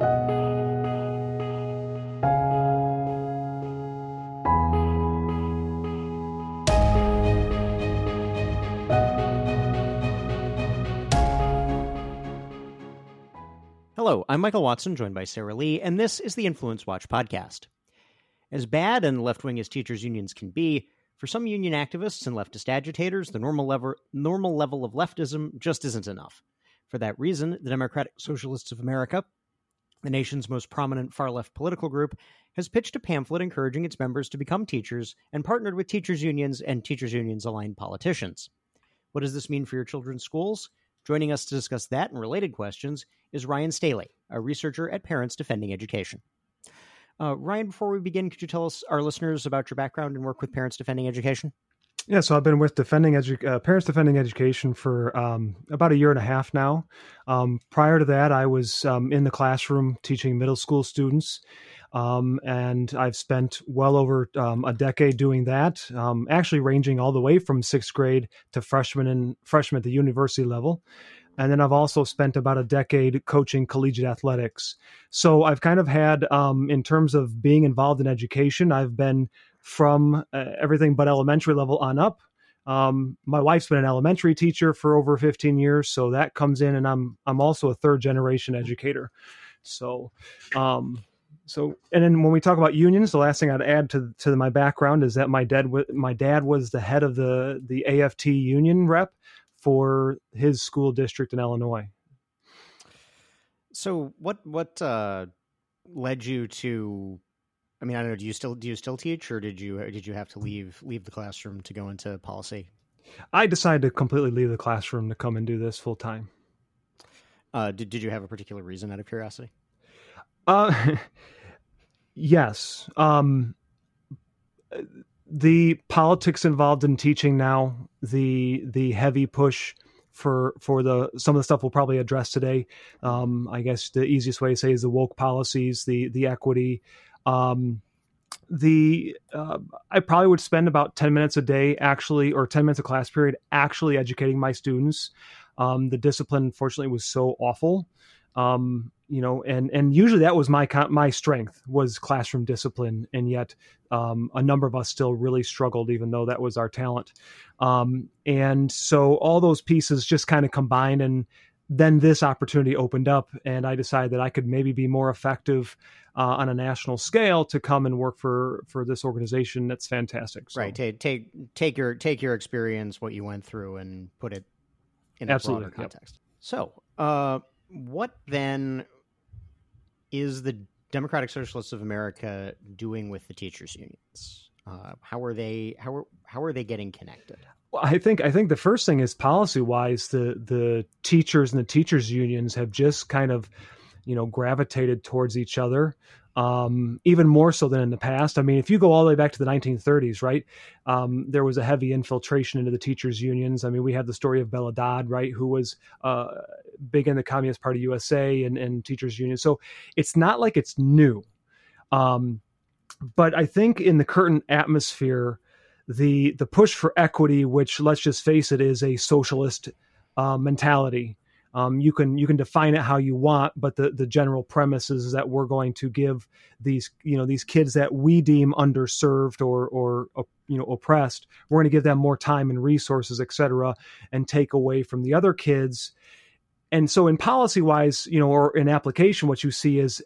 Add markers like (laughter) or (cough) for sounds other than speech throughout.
Hello, I'm Michael Watson, joined by Sarah Lee, and this is the Influence Watch podcast. As bad and left wing as teachers' unions can be, for some union activists and leftist agitators, the normal normal level of leftism just isn't enough. For that reason, the Democratic Socialists of America, the nation's most prominent far left political group, has pitched a pamphlet encouraging its members to become teachers and partnered with teachers' unions and teachers' unions aligned politicians. What does this mean for your children's schools? Joining us to discuss that and related questions is Rhyen Staley, a researcher at Parents Defending Education. Uh, Rhyen, before we begin, could you tell us, our listeners, about your background and work with Parents Defending Education? Yeah, so I've been with Defending Edu- uh, Parents Defending Education for um, about a year and a half now. Um, prior to that, I was um, in the classroom teaching middle school students, um, and I've spent well over um, a decade doing that. Um, actually, ranging all the way from sixth grade to freshman and freshman at the university level. And then I've also spent about a decade coaching collegiate athletics. So I've kind of had, in terms of being involved in education, I've been from uh, everything but elementary level on up. Um, my wife's been an elementary teacher for over 15 years, so that comes in, and I'm I'm also a third generation educator. So, um, so and then when we talk about unions, the last thing I'd add to to my background is that my dad my dad was the head of the the AFT union rep for his school district in Illinois. So, what what uh, led you to I mean, I don't know. Do you still do you still teach, or did you did you have to leave leave the classroom to go into policy? I decided to completely leave the classroom to come and do this full time. Uh, did did you have a particular reason out of curiosity? Uh, (laughs) yes. Um, the politics involved in teaching now, the the heavy push for for the some of the stuff we'll probably address today. Um, I guess the easiest way to say is the woke policies, the the equity, um, the uh, I probably would spend about 10 minutes a day actually, or 10 minutes a class period actually educating my students. Um, the discipline, unfortunately, was so awful. Um, you know, and and usually that was my my strength was classroom discipline, and yet um, a number of us still really struggled, even though that was our talent. Um, and so all those pieces just kind of combined, and then this opportunity opened up, and I decided that I could maybe be more effective uh, on a national scale to come and work for for this organization. That's fantastic. So. Right. Take take take your take your experience, what you went through, and put it in a Absolutely. broader context. Yep. So, uh, what then is the Democratic Socialists of America doing with the teachers' unions? Uh, how are they how are how are they getting connected? Well, I think I think the first thing is policy wise, the the teachers and the teachers unions have just kind of you know gravitated towards each other um, even more so than in the past. I mean, if you go all the way back to the 1930s, right, um, there was a heavy infiltration into the teachers' unions. I mean, we have the story of Bella Dodd, right, who was uh, big in the Communist Party USA and, and teachers' unions. So it's not like it's new. Um, but I think in the current atmosphere, the the push for equity, which let's just face it, is a socialist uh, mentality um, you can you can define it how you want, but the the general premise is that we're going to give these you know these kids that we deem underserved or or you know oppressed, we're going to give them more time and resources, et cetera, and take away from the other kids. And so, in policy wise, you know, or in application, what you see is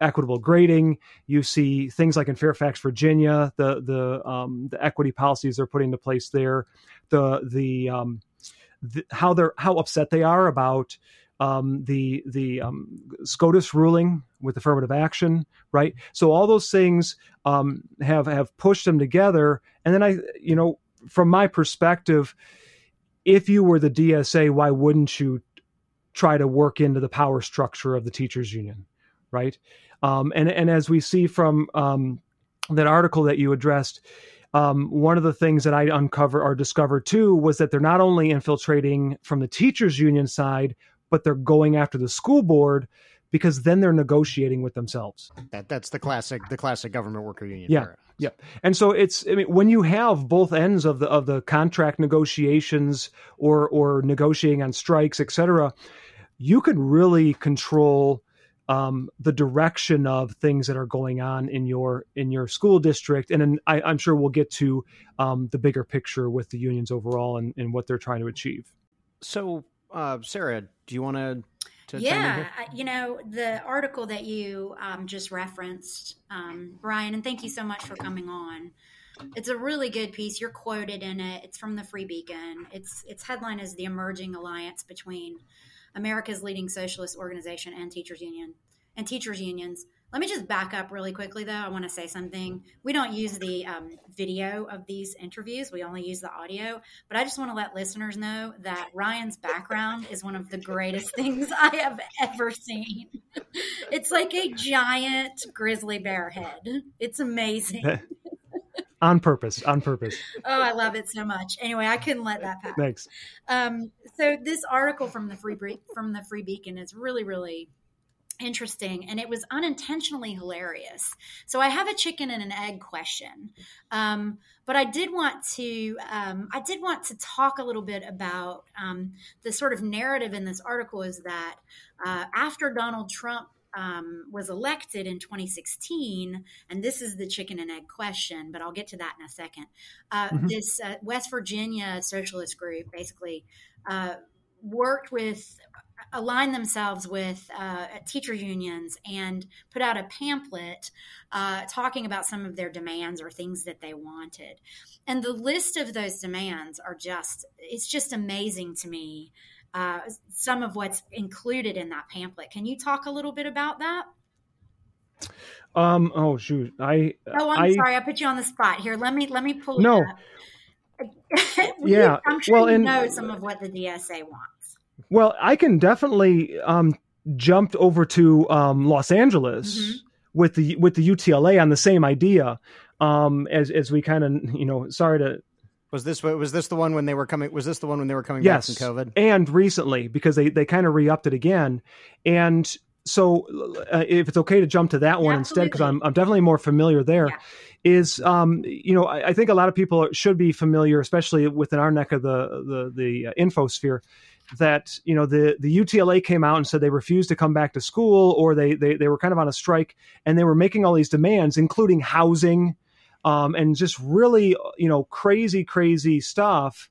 equitable grading. You see things like in Fairfax, Virginia, the the um, the equity policies they're putting into place there, the the um, how they're how upset they are about um, the the um, SCOTUS ruling with affirmative action, right? So all those things um, have have pushed them together. And then I, you know, from my perspective, if you were the DSA, why wouldn't you try to work into the power structure of the teachers union, right? Um, and and as we see from um, that article that you addressed, um, one of the things that I uncovered or discovered too was that they're not only infiltrating from the teachers union side, but they're going after the school board because then they're negotiating with themselves. That that's the classic the classic government worker union. Yeah. Yeah. And so it's I mean when you have both ends of the of the contract negotiations or or negotiating on strikes, et cetera, you can really control um, the direction of things that are going on in your in your school district, and then I, am sure we'll get to um, the bigger picture with the unions overall and, and what they're trying to achieve. So, uh, Sarah, do you want to? yeah, you know the article that you um, just referenced, um, Brian, and thank you so much for coming on. It's a really good piece. You're quoted in it. It's from the Free Beacon. Its its headline is the emerging alliance between America's leading socialist organization and teachers union and teachers unions. Let me just back up really quickly, though. I want to say something. We don't use the um, video of these interviews, we only use the audio. But I just want to let listeners know that Rhyen's background is one of the greatest things I have ever seen. it's like a giant grizzly bear head. It's amazing. (laughs) on purpose on purpose. Oh i love it so much. Anyway i couldn't let that pass. Thanks. Um, so this article from the free from the free beacon is really really interesting and it was unintentionally hilarious. So i have a chicken and an egg question. Um, but i did want to um, i did want to talk a little bit about um, the sort of narrative in this article is that uh, after donald trump um, was elected in 2016, and this is the chicken and egg question, but I'll get to that in a second. Uh, mm-hmm. This uh, West Virginia socialist group basically uh, worked with, aligned themselves with uh, teacher unions and put out a pamphlet uh, talking about some of their demands or things that they wanted. And the list of those demands are just, it's just amazing to me uh, some of what's included in that pamphlet. Can you talk a little bit about that? Um. Oh shoot. I. Oh, I'm I, sorry. I put you on the spot here. Let me let me pull. No. (laughs) yeah. I'm sure well, you and, know some of what the DSA wants. Well, I can definitely um, jump over to um, Los Angeles mm-hmm. with the with the UTLA on the same idea. Um, as as we kind of you know, sorry to was this was this the one when they were coming? Was this the one when they were coming yes, back from COVID? And recently, because they they kind of re upped it again. And so, uh, if it's okay to jump to that one yeah, instead, because I'm I'm definitely more familiar there. Yeah. Is um you know I, I, think a lot of people should be familiar, especially within our neck of the the the uh, infosphere, that you know the the UTLA came out and said they refused to come back to school or they they they were kind of on a strike and they were making all these demands, including housing um, and just really you know crazy crazy stuff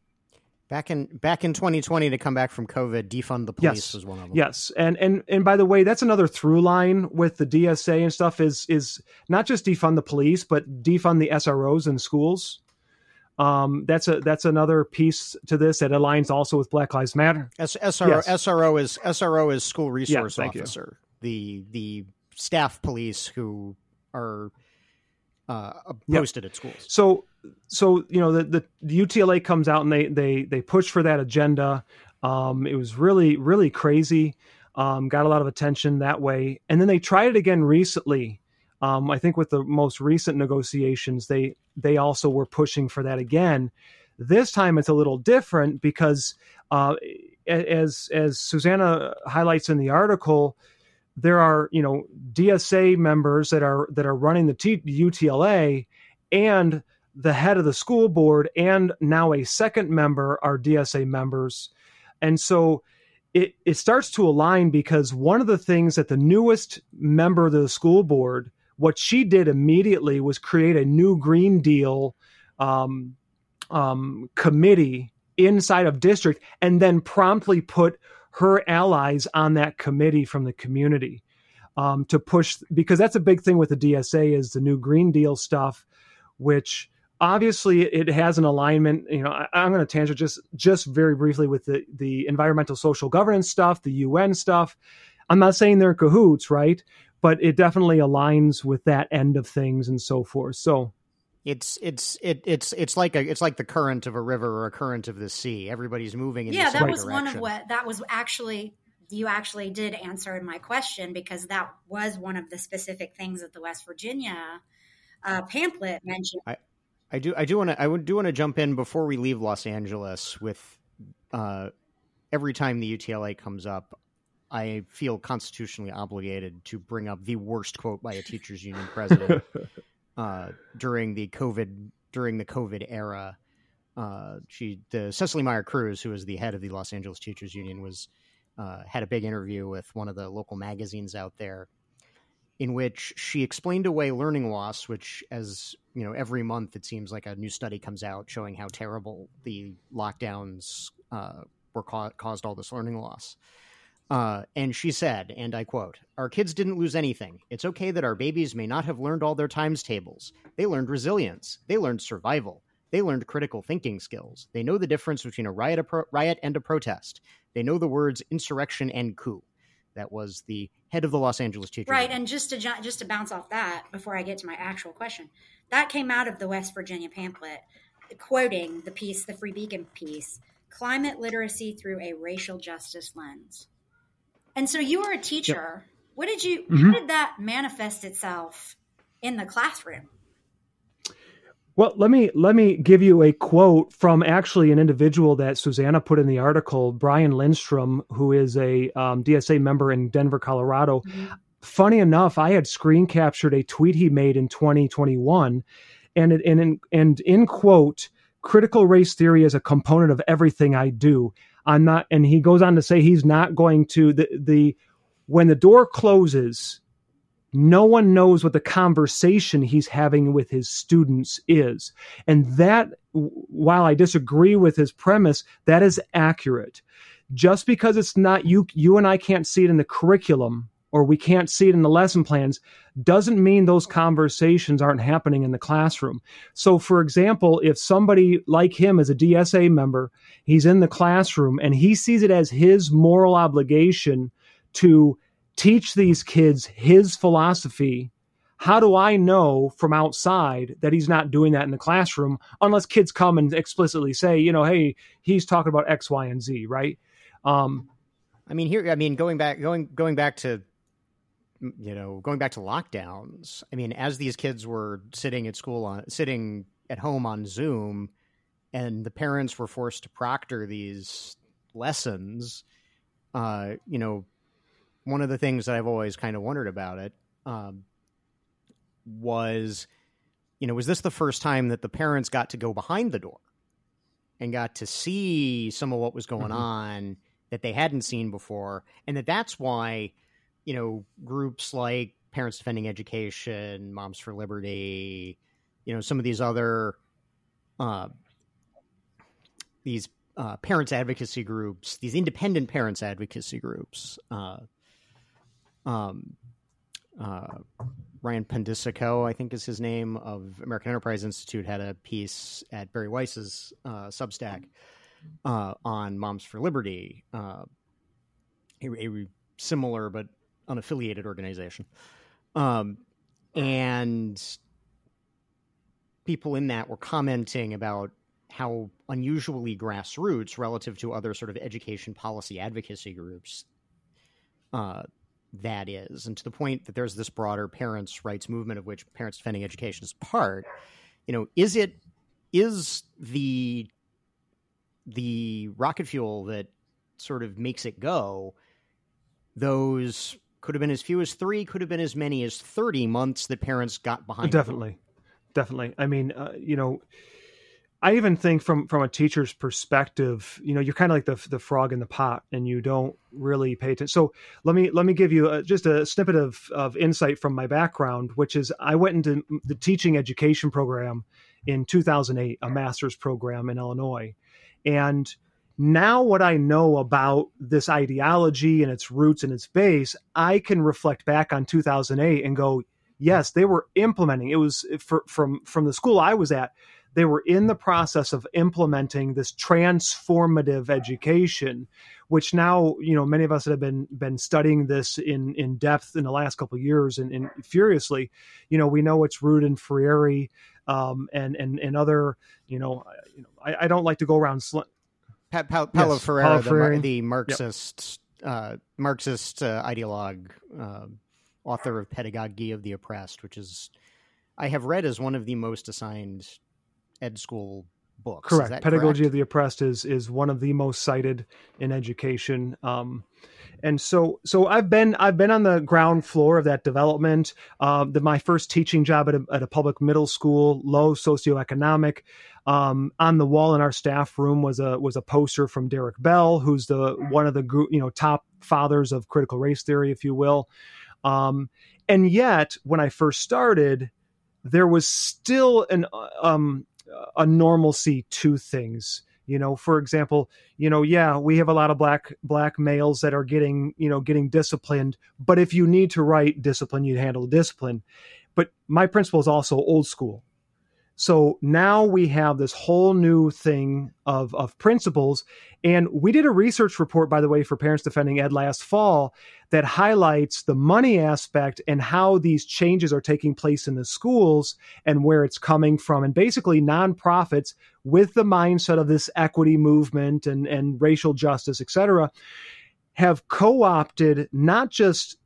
back in back in 2020 to come back from covid defund the police yes. was one of them yes and and and by the way that's another through line with the dsa and stuff is is not just defund the police but defund the sros in schools um, that's a that's another piece to this that aligns also with Black Lives Matter. S- SRO yes. SRO is SRO is school resource officer. You. The the staff police who are uh, posted yep. at schools. So, so you know, the, the, the UTLA comes out and they they they push for that agenda. Um, it was really really crazy. Um, got a lot of attention that way, and then they tried it again recently. Um, I think with the most recent negotiations, they they also were pushing for that again. This time it's a little different because, uh, as as Susanna highlights in the article, there are you know DSA members that are that are running the T- UTLA and the head of the school board and now a second member are DSA members. And so it it starts to align because one of the things that the newest member of the school board what she did immediately was create a new green deal um, um, committee inside of district and then promptly put her allies on that committee from the community um, to push because that's a big thing with the DSA is the new Green Deal stuff, which obviously it has an alignment. You know, I, am going to tangent just just very briefly with the the environmental social governance stuff, the UN stuff. I'm not saying they're cahoots, right? But it definitely aligns with that end of things and so forth. So it's it's it, it's it's like a it's like the current of a river or a current of the sea. Everybody's moving in yeah. that was direction. one of what that was actually you actually did answer my question because that was one of the specific things that the West Virginia uh, pamphlet mentioned. I, I do I do want to I do want to jump in before we leave Los Angeles with uh, every time the UTLA comes up. I feel constitutionally obligated to bring up the worst quote by a teachers union president (laughs) uh, during the COVID during the COVID era. Uh, she, the Cecily Myart-Cruz, who was the head of the Los Angeles Teachers Union, was uh, had a big interview with one of the local magazines out there, in which she explained away learning loss, which, as you know, every month it seems like a new study comes out showing how terrible the lockdowns uh, were ca- caused all this learning loss. Uh, and she said, and I quote, Our kids didn't lose anything. It's okay that our babies may not have learned all their times tables. They learned resilience. They learned survival. They learned critical thinking skills. They know the difference between a riot, a pro- riot and a protest. They know the words insurrection and coup. That was the head of the Los Angeles teacher. Right, and just to just to bounce off that before I get to my actual question, that came out of the West Virginia pamphlet, quoting the piece, the Free Beacon piece, "Climate literacy through a racial justice lens." And so you were a teacher. Yep. What did you? Mm-hmm. How did that manifest itself in the classroom? Well, let me let me give you a quote from actually an individual that Susanna put in the article, Brian Lindstrom, who is a um, DSA member in Denver, Colorado. Mm-hmm. Funny enough, I had screen captured a tweet he made in 2021, and it, and in, and in quote, critical race theory is a component of everything I do. I'm not, and he goes on to say he's not going to the the when the door closes no one knows what the conversation he's having with his students is. And that, while I disagree with his premise, that is accurate. Just because it's not you, you and I can't see it in the curriculum or we can't see it in the lesson plans doesn't mean those conversations aren't happening in the classroom. So, for example, if somebody like him is a DSA member, he's in the classroom and he sees it as his moral obligation to teach these kids his philosophy how do I know from outside that he's not doing that in the classroom unless kids come and explicitly say, you know, hey, he's talking about X, Y, and Z, right? Um, I mean, here, I mean, going back, going, going back to, you know, going back to lockdowns. I mean, as these kids were sitting at school on, sitting at home on Zoom, and the parents were forced to proctor these lessons, uh, you know, one of the things that I've always kind of wondered about it um, was, you know, was this the first time that the parents got to go behind the door and got to see some of what was going mm-hmm. on that they hadn't seen before, and that that's why, you know, groups like Parents Defending Education, Moms for Liberty, you know, some of these other, uh, these uh, parents advocacy groups, these independent parents advocacy groups, uh, um, uh, Ryan Pendicico, I think is his name, of American Enterprise Institute, had a piece at Bari Weiss's uh, Substack uh, on Moms for Liberty, a, a, similar but unaffiliated organization. Um, and people in that were commenting about how unusually grassroots relative to other sort of education policy advocacy groups uh, that is, and to the point that there's this broader parents' rights movement of which Parents Defending Education is part. You know, is it is the the rocket fuel that sort of makes it go? Those could have been as few as three, could have been as many as thirty months that parents got behind. Definitely, definitely. I mean, uh, you know I even think from from a teacher's perspective, you know, you're kind of like the the frog in the pot, and you don't really pay attention. So let me let me give you a, just a snippet of of insight from my background, which is I went into the teaching education program in 2008, a master's program in Illinois, and now what I know about this ideology and its roots and its base, I can reflect back on 2008 and go, yes, they were implementing. It was for, from from the school I was at they were in the process of implementing this transformative education which now you know many of us that have been been studying this in in depth in the last couple of years and, and furiously you know we know it's rooted in Freire um, and and and other you know you know I, I don't like to go around sl- pa- pa- Paulo yes, Freire, Paulo. The, the, Marxist yep. uh, Marxist uh, ideologue uh, author of Pedagogy of the Oppressed which is I have read as one of the most assigned ed school books. Correct. Pedagogy correct? of the Oppressed is is one of the most cited in education. Um, and so so I've been I've been on the ground floor of that development. Uh, the, my first teaching job at a, at a public middle school, low socioeconomic. Um, on the wall in our staff room was a was a poster from Derek Bell, who's the one of the you know top fathers of critical race theory, if you will. Um, and yet, when I first started, there was still an um, a normalcy to things. You know for example you know yeah we have a lot of black black males that are getting you know getting disciplined but if you need to write discipline you handle discipline. But my principal is also old school so now we have this whole new thing of, of principals. And we did a research report, by the way, for Parents Defending Ed last fall that highlights the money aspect and how these changes are taking place in the schools and where it's coming from. And basically, nonprofits with the mindset of this equity movement and, and racial justice, et cetera, have co opted not just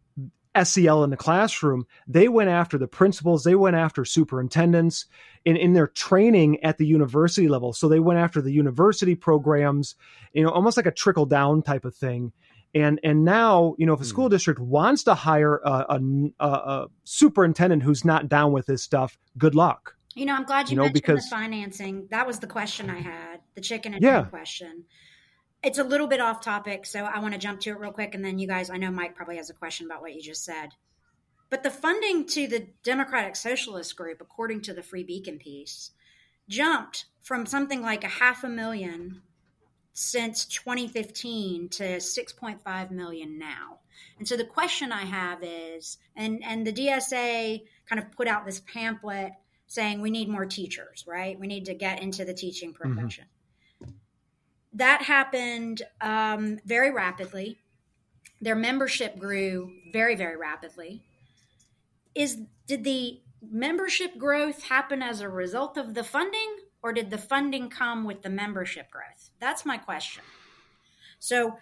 SEL in the classroom, they went after the principals, they went after superintendents in, in their training at the university level. So they went after the university programs, you know, almost like a trickle down type of thing. And and now, you know, if a school hmm. district wants to hire a, a, a, superintendent who's not down with this stuff, good luck. You know, I'm glad you, you know, mentioned because, the financing. That was the question I had, the chicken and yeah. egg question it's a little bit off topic, so I want to jump to it real quick. And then you guys, I know Mike probably has a question about what you just said. But the funding to the Democratic Socialist Group, according to the Free Beacon piece, jumped from something like a half a million since 2015 to 6.5 million now. And so the question I have is, and and the DSA kind of put out this pamphlet saying we need more teachers, right? We need to get into the teaching mm-hmm. profession. Mm-hmm that happened um, very rapidly. Their membership grew very, very rapidly. Is did the membership growth happen as a result of the funding, or did the funding come with the membership growth? That's my question. So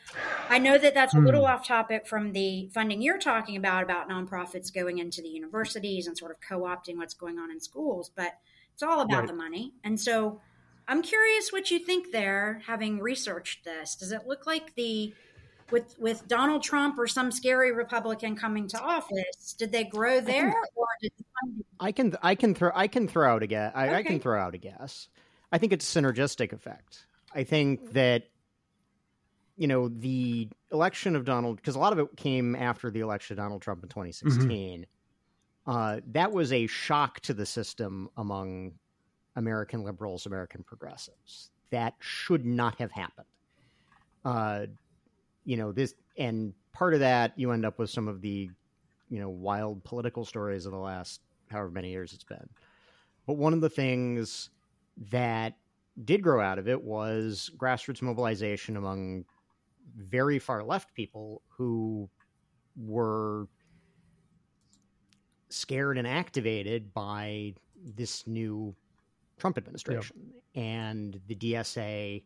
I know that that's a little hmm. off topic from the funding you're talking about, about nonprofits going into the universities and sort of co opting what's going on in schools, but it's all about right. the money. And so I'm curious what you think there, having researched this. Does it look like the with with Donald Trump or some scary Republican coming to office, did they grow there, or did I can I can throw I can throw out a guess. I, okay. I can throw out a guess. I think it's a synergistic effect. I think that you know the election of Donald because a lot of it came after the election of Donald Trump in 2016. Mm-hmm. Uh, that was a shock to the system among American liberals, American progressives. That should not have happened. Uh, you know this, and part of that you end up with some of the, you know, wild political stories of the last however many years it's been. But one of the things that did grow out of it was grassroots mobilization among very far left people who were scared and activated by this new Trump administration. Yep. And the DSA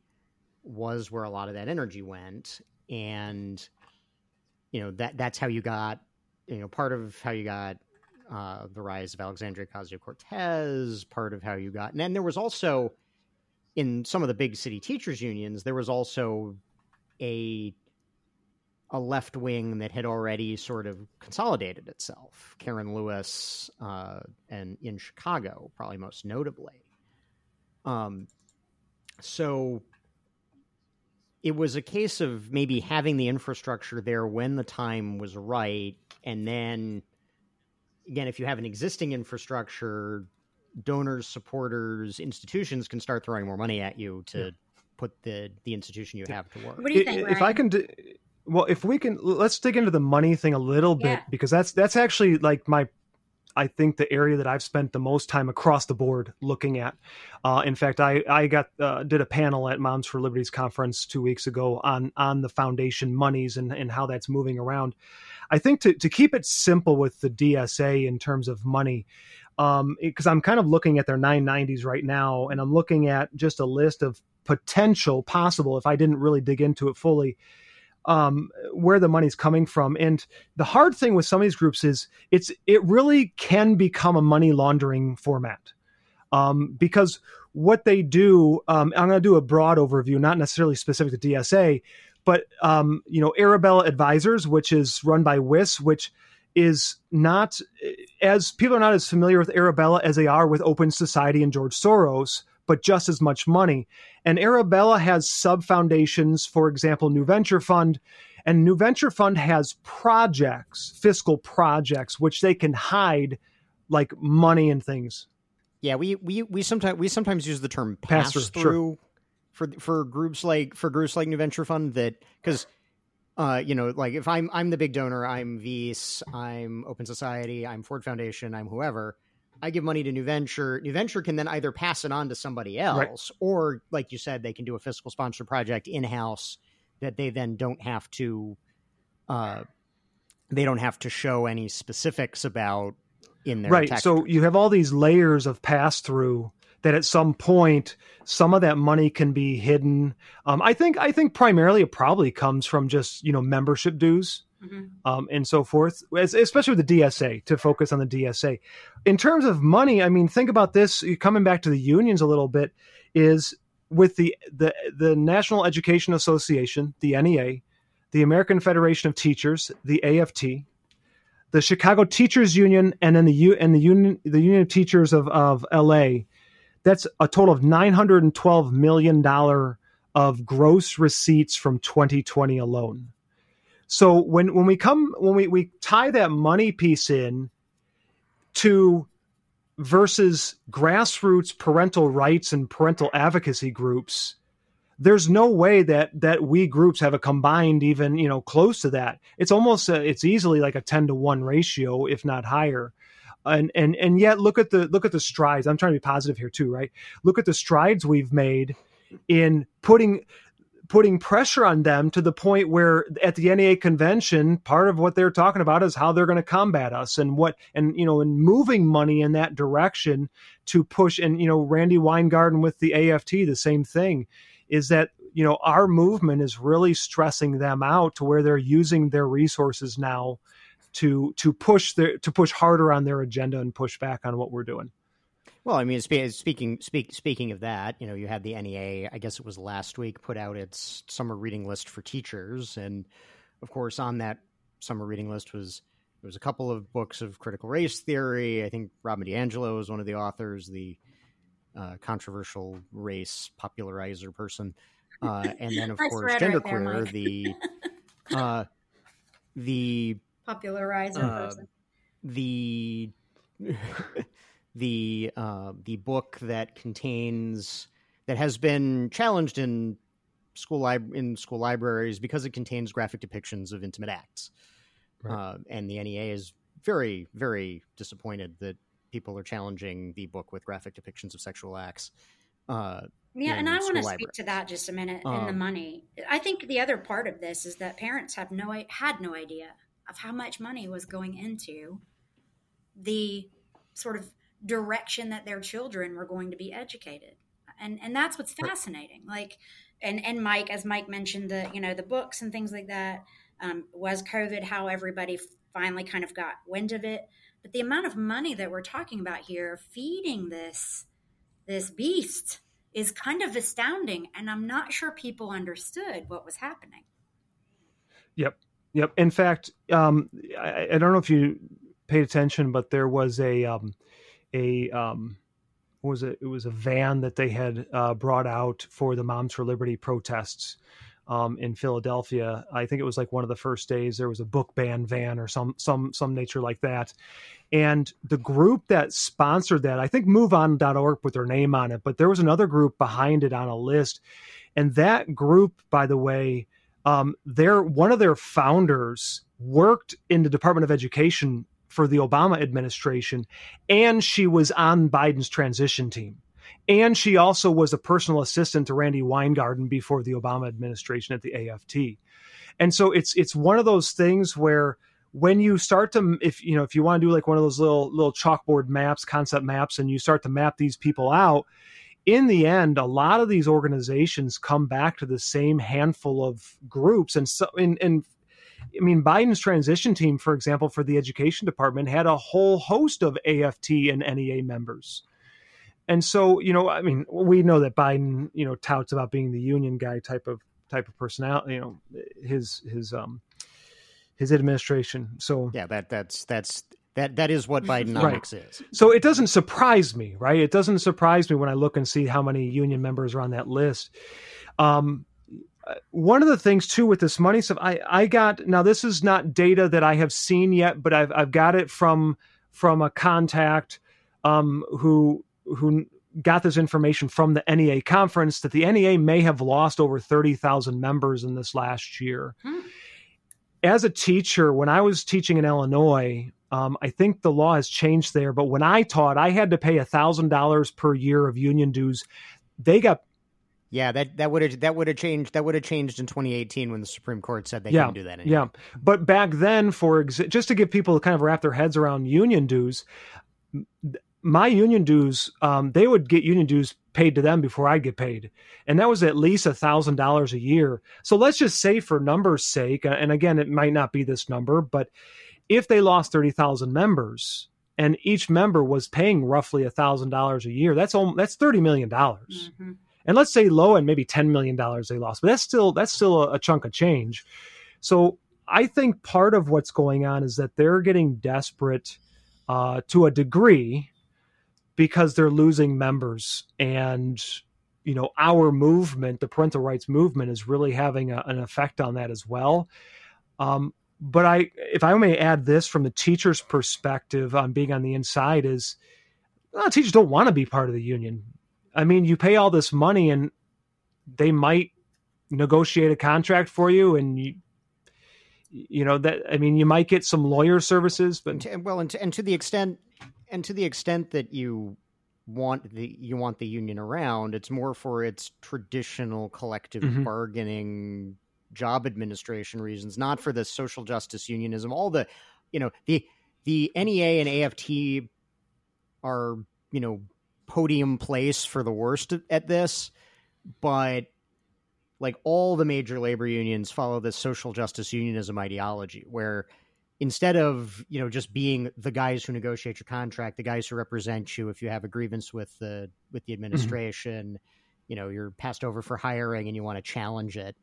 was where a lot of that energy went. And, you know, that that's how you got, you know, part of how you got uh, the rise of Alexandria Ocasio Cortez, part of how you got, and then there was also in some of the big city teachers unions, there was also a a left wing that had already sort of consolidated itself. Karen Lewis, uh, and in Chicago, probably most notably, um, so it was a case of maybe having the infrastructure there when the time was right, and then again, if you have an existing infrastructure, donors, supporters, institutions can start throwing more money at you to yeah. put the the institution you have to work. What do you think? If I can. Do, well, if we can, let's dig into the money thing a little bit yeah. because that's that's actually like my I think the area that I've spent the most time across the board looking at. Uh, in fact, I I got uh, did a panel at Moms for Liberty's conference two weeks ago on on the foundation monies and and how that's moving around. I think to to keep it simple with the DSA in terms of money, because um, I'm kind of looking at their 990s right now, and I'm looking at just a list of potential possible if I didn't really dig into it fully um, where the money's coming from. And the hard thing with some of these groups is it's it really can become a money laundering format um, because what they do, um, I'm going to do a broad overview, not necessarily specific to DSA, but um, you know, Arabella Advisors, which is run by Wyss, which is not as people are not as familiar with Arabella as they are with Open Society and George Soros, but just as much money. And Arabella has sub foundations, for example, New Venture Fund. And New Venture Fund has projects, fiscal projects, which they can hide like money and things. Yeah, we we we sometimes we sometimes use the term pass, pass through, sure. for for groups like for groups like New Venture Fund that because uh, you know, like if I'm I'm the big donor, I'm Wyss, I'm Open Society, I'm Ford Foundation, I'm whoever. I give money to New Venture. New Venture can then either pass it on to somebody else, right. or like you said, they can do a fiscal sponsor project in house that they then don't have to. Uh, they don't have to show any specifics about in their right. So you have all these layers of pass through that at some point some of that money can be hidden. Um, I think I think primarily it probably comes from just you know membership dues. Mm-hmm. Um, and so forth, especially with the DSA to focus on the DSA. In terms of money, I mean, think about this. Coming back to the unions a little bit, is with the the the National Education Association, the NEA, the American Federation of Teachers, the AFT, the Chicago Teachers Union, and then the U and the Union the Union of Teachers of of LA that's a total of $912 million of gross receipts from 2020 alone. So when, when we come, when we, we tie that money piece in to versus grassroots parental rights and parental advocacy groups, there's no way that that we groups have a combined even you know close to that. It's almost a, it's easily like a 10 to 1 ratio if not higher. And and and yet look at the look at the strides. I'm trying to be positive here too right? Look at the strides we've made in putting putting pressure on them to the point where at the NEA convention, part of what they're talking about is how they're going to combat us and what, and, you know, and moving money in that direction to push. And, you know, Randi Weingarten with the AFT, the same thing is that, you know, our movement is really stressing them out to where they're using their resources now to to push their to push harder on their agenda and push back on what we're doing. Well, I mean, speaking speak, speaking of that, you know, you had the NEA. I guess it was last week put out its summer reading list for teachers, and of course, on that summer reading list was there was a couple of books of critical race theory. I think Robin DiAngelo was one of the authors, the uh, controversial race popularizer person, uh, and then of (laughs) course genderqueer, right the (laughs) uh, the popularizer uh, person. The (laughs) the uh, the book that contains that has been challenged in school li- in school libraries because it contains graphic depictions of intimate acts, right. uh, and the NEA is very very disappointed that people are challenging the book with graphic depictions of sexual acts. Uh, yeah, and I want to speak to that just a minute um, in the money. I think the other part of this is that parents have no had no idea of how much money was going into the sort of direction that their children were going to be educated. And and that's what's fascinating. Like and and mike as mike mentioned the you know the books and things like that um, was covid how everybody finally kind of got wind of it. But the amount of money that we're talking about here feeding this this beast is kind of astounding and i'm not sure people understood what was happening. Yep. Yep. In fact, um, I, I, don't know if you paid attention, but there was a um, a um, was it? It was a van that they had uh, brought out for the Moms for Liberty protests um, in Philadelphia. I think it was like one of the first days. There was a book ban van or some some some nature like that, and the group that sponsored that, I think MoveOn.org put their name on it, but there was another group behind it on a list, and that group, by the way um, their one of their founders worked in the Department of Education for the Obama administration, and she was on Biden's transition team. And she also was a personal assistant to Randi Weingarten before the Obama administration at the AFT. And so it's it's one of those things where when you start to if you know if you want to do like one of those little little chalkboard maps, concept maps, and you start to map these people out, in the end, a lot of these organizations come back to the same handful of groups. And so, in, in I mean, Biden's transition team, for example, for the education department, had a whole host of AFT and NEA members. and so you know i mean we know that biden you know touts about being the union guy type of type of personality you know his his um his administration so yeah that that's that's that that is what Bidenomics right. is. So it doesn't surprise me, right? It doesn't surprise me when I look and see how many union members are on that list. Um, one of the things too with this money stuff, I I got now this is not data that I have seen yet, but I've I've got it from from a contact um, who who got this information from the NEA conference that the NEA may have lost over 30,000 members in this last year. Hmm. As a teacher, when I was teaching in Illinois, um, I think the law has changed there, but when I taught, I had to pay $1,000 per year of union dues. They got yeah, that that would have that would have changed that would have changed in 2018 when the Supreme Court said they yeah, couldn't do that anymore. Yeah, but back then, for exa- just to give people kind of wrap their heads around union dues, my union dues, um, they would get union dues paid to them before I'd get paid, and that was at least a thousand dollars a year. So let's just say, for numbers' sake, and again, it might not be this number, but if they lost thirty thousand members, and each member was paying roughly a thousand dollars a year, that's almost, that's thirty million dollars. Mm-hmm and let's say low and maybe $10 million they lost but that's still that's still a, a chunk of change. So i think part of what's going on is that they're getting desperate uh, to a degree because they're losing members and you know our movement the parental rights movement is really having a, an effect on that as well. Um, but i if i may add this from the teacher's perspective on being on the inside is well, teachers don't want to be part of the union I mean, you pay all this money and they might negotiate a contract for you and you you know that I mean you might get some lawyer services but well and to, and to the extent and to the extent that you want the you want the union around it's more for its traditional collective mm-hmm. bargaining job administration reasons not for the social justice unionism all the you know the the NEA and AFT are you know podium place for the worst at this, but like all the major labor unions follow this social justice unionism ideology where instead of you know just being the guys who negotiate your contract the guys who represent you if you have a grievance with the with the mm-hmm. administration mm-hmm. you know you're passed over for hiring and you want to challenge it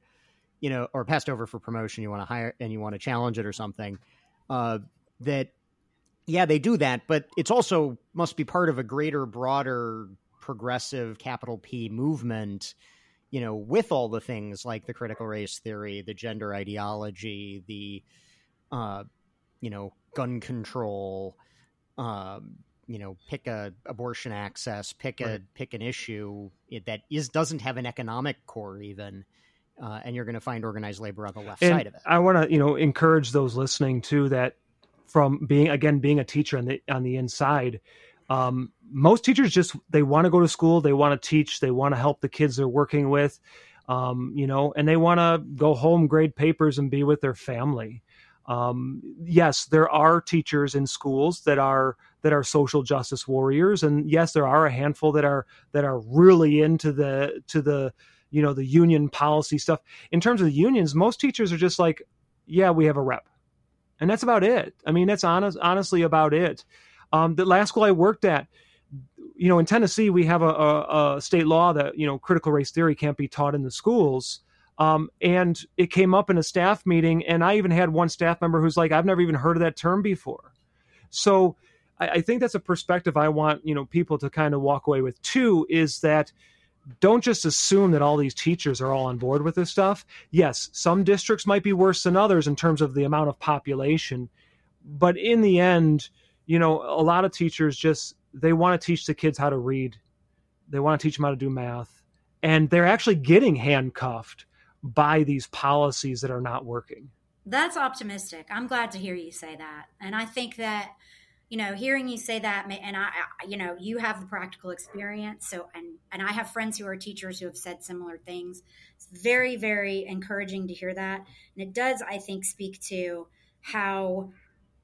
you know or passed over for promotion you want to hire and you want to challenge it or something uh, that yeah, they do that, but it's also must be part of a greater, broader, progressive capital P movement. You know, with all the things like the critical race theory, the gender ideology, the, uh, you know, gun control, um, you know, pick a abortion access, pick a right. pick an issue that is doesn't have an economic core even. Uh, and you're going to find organized labor on the left and side of it. I want to, you know, encourage those listening too that from being again being a teacher on the on the inside. Um, most teachers just they want to go to school they want to teach they want to help the kids they're working with um, you know and they want to go home grade papers and be with their family. Um, yes there are teachers in schools that are that are social justice warriors and yes there are a handful that are that are really into the to the you know the union policy stuff. In terms of the unions most teachers are just like yeah we have a rep and that's about it. I mean, that's honest, honestly about it. Um, the last school I worked at, you know, in Tennessee, we have a, a, a, state law that you know critical race theory can't be taught in the schools. Um, and it came up in a staff meeting, and I even had one staff member who's like, "I've never even heard of that term before." So I, I think that's a perspective I want you know people to kind of walk away with. Too is that don't just assume that all these teachers are all on board with this stuff. Yes, some districts might be worse than others in terms of the amount of population, but in the end, you know, a lot of teachers just they want to teach the kids how to read. They want to teach them how to do math. And they're actually getting handcuffed by these policies that are not working. That's optimistic. I'm glad to hear you say that. And I think that you know, hearing you say that, and I, you know, you have the practical experience. So, and and I have friends who are teachers who have said similar things. It's very, very encouraging to hear that, and it does, I think, speak to how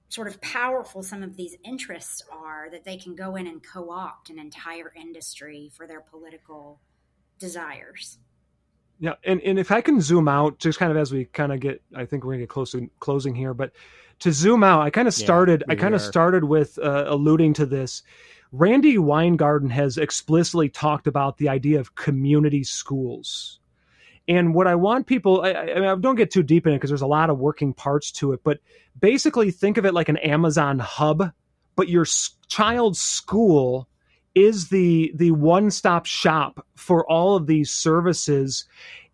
sort of powerful some of these interests are that they can go in and co-opt an entire industry for their political desires. Yeah, and, and if I can zoom out, just kind of as we kind of get, I think we're gonna get close to closing here, but to zoom out, I kind of started. Yeah, I kind of started with uh, alluding to this. Randi Weingarten has explicitly talked about the idea of community schools. And what I want people, I, I mean, I don't get too deep in it because there's a lot of working parts to it, but basically think of it like an Amazon hub, but your child's school is the the one-stop shop for all of these services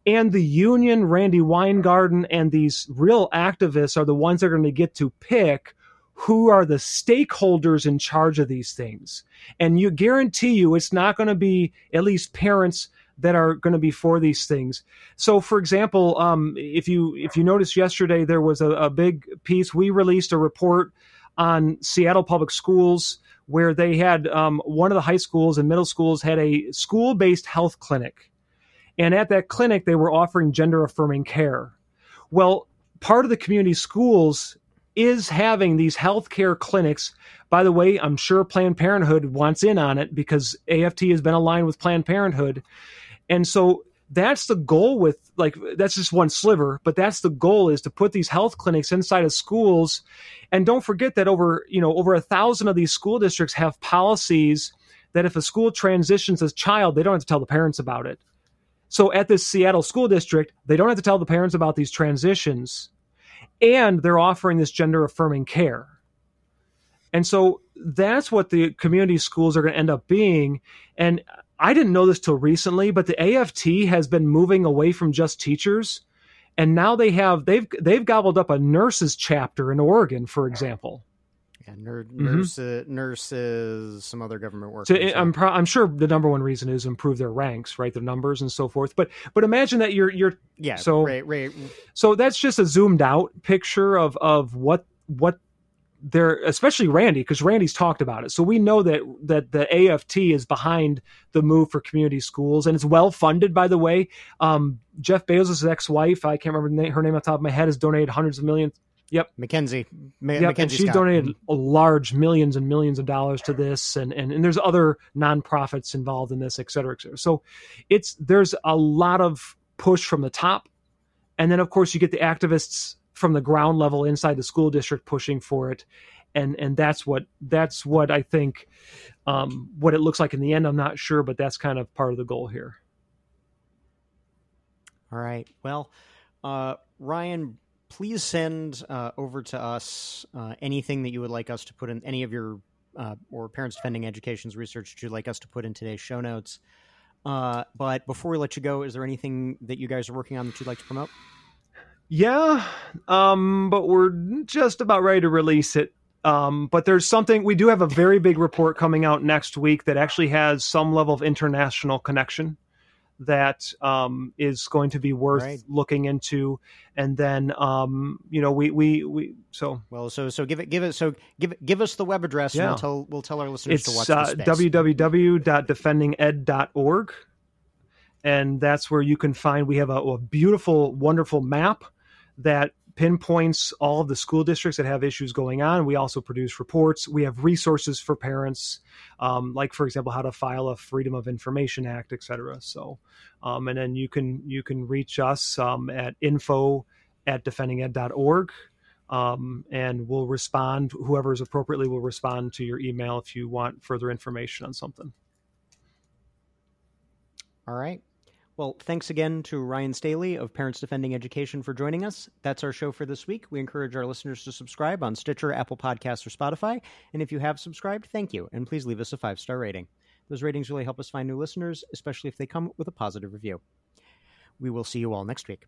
and the union Randi Weingarten and these real activists are the ones that are going to get to pick who are the stakeholders in charge of these things and you guarantee you it's not going to be at least parents that are going to be for these things. So, for example, um, if you if you noticed yesterday, there was a, a big piece. We released a report on Seattle Public Schools where they had um, one of the high schools and middle schools had a school based health clinic, and at that clinic they were offering gender affirming care. Well, part of the community schools is having these healthcare clinics. By the way, I'm sure Planned Parenthood wants in on it because AFT has been aligned with Planned Parenthood. And so that's the goal with like that's just one sliver but that's the goal is to put these health clinics inside of schools and don't forget that over you know over a thousand of these school districts have policies that if a school transitions a child they don't have to tell the parents about it so at this seattle school district they don't have to tell the parents about these transitions and they're offering this gender affirming care and so that's what the community schools are going to end up being and I didn't know this till recently, but the AFT has been moving away from just teachers, and now they have they've they've gobbled up a nurses chapter in Oregon, for example. Yeah, mm-hmm. nurses, nurses, some other government workers. So I'm pro- I'm sure the number one reason is improve their ranks, right? Their numbers and so forth. But but imagine that you're you're yeah. So right, right. So that's just a zoomed out picture of of what what they're especially Randi because Randi's talked about it. So we know that that the AFT is behind the move for community schools and it's well funded. By the way, um, Jeff Bezos' ex-wife, I can't remember her name off the top of my head, has donated hundreds of millions. Yep, MacKenzie. Ma- yep, MacKenzie and she's Scott. donated large millions and millions of dollars to this, and, and and there's other nonprofits involved in this, et cetera, et cetera. So it's there's a lot of push from the top, and then of course you get the activists from the ground level inside the school district pushing for it and and that's what that's what I think um, what it looks like in the end. I'm not sure, but that's kind of part of the goal here. All right. Well, uh, Rhyen, please send uh, over to us uh, anything that you would like us to put in any of your uh, or Parents Defending Education's research that you'd like us to put in today's show notes. Uh, but before we let you go, is there anything that you guys are working on that you'd like to promote? Yeah, um, but we're just about ready to release it. Um, but there's something we do have a very big report coming out next week that actually has some level of international connection that um, is going to be worth right. looking into. And then, um, you know, we, we, we, so. Well, so, so give it, give it, so give give us the web address yeah. and we'll tell, we'll tell our listeners it's, to watch uh, www.defendinged.org. And that's where you can find, we have a, a beautiful, wonderful map that pinpoints all of the school districts that have issues going on. We also produce reports. We have resources for parents, um, like for example, how to file a Freedom of Information Act, et cetera. So, um, and then you can you can reach us um, at info at defendinged.org. Um, and we'll respond. Whoever is appropriately will respond to your email if you want further information on something. All right. Well, thanks again to Rhyen Staley of Parents Defending Education for joining us. That's our show for this week. We encourage our listeners to subscribe on Stitcher, Apple Podcasts, or Spotify. And if you have subscribed, thank you. And please leave us a five star rating. Those ratings really help us find new listeners, especially if they come with a positive review. We will see you all next week.